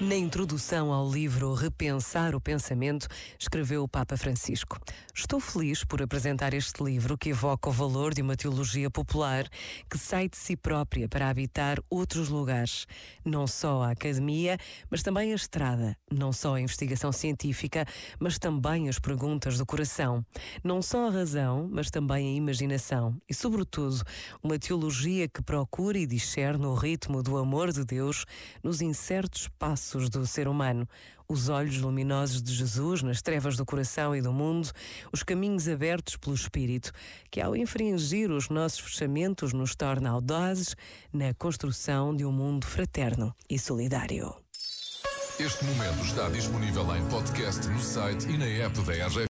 Na introdução ao livro Repensar o Pensamento, escreveu o Papa Francisco. Estou feliz por apresentar este livro que evoca o valor de uma teologia popular que sai de si própria para habitar outros lugares. Não só a academia, mas também a estrada. Não só a investigação científica, mas também as perguntas do coração. Não só a razão, mas também a imaginação. E, sobretudo, uma teologia que procura e discerne o ritmo do amor de Deus nos incertos passos passos do ser humano, os olhos luminosos de Jesus nas trevas do coração e do mundo, os caminhos abertos pelo Espírito, que ao infringir os nossos fechamentos nos torna audazes na construção de um mundo fraterno e solidário. Este momento está disponível em podcast no site e na app da RGF.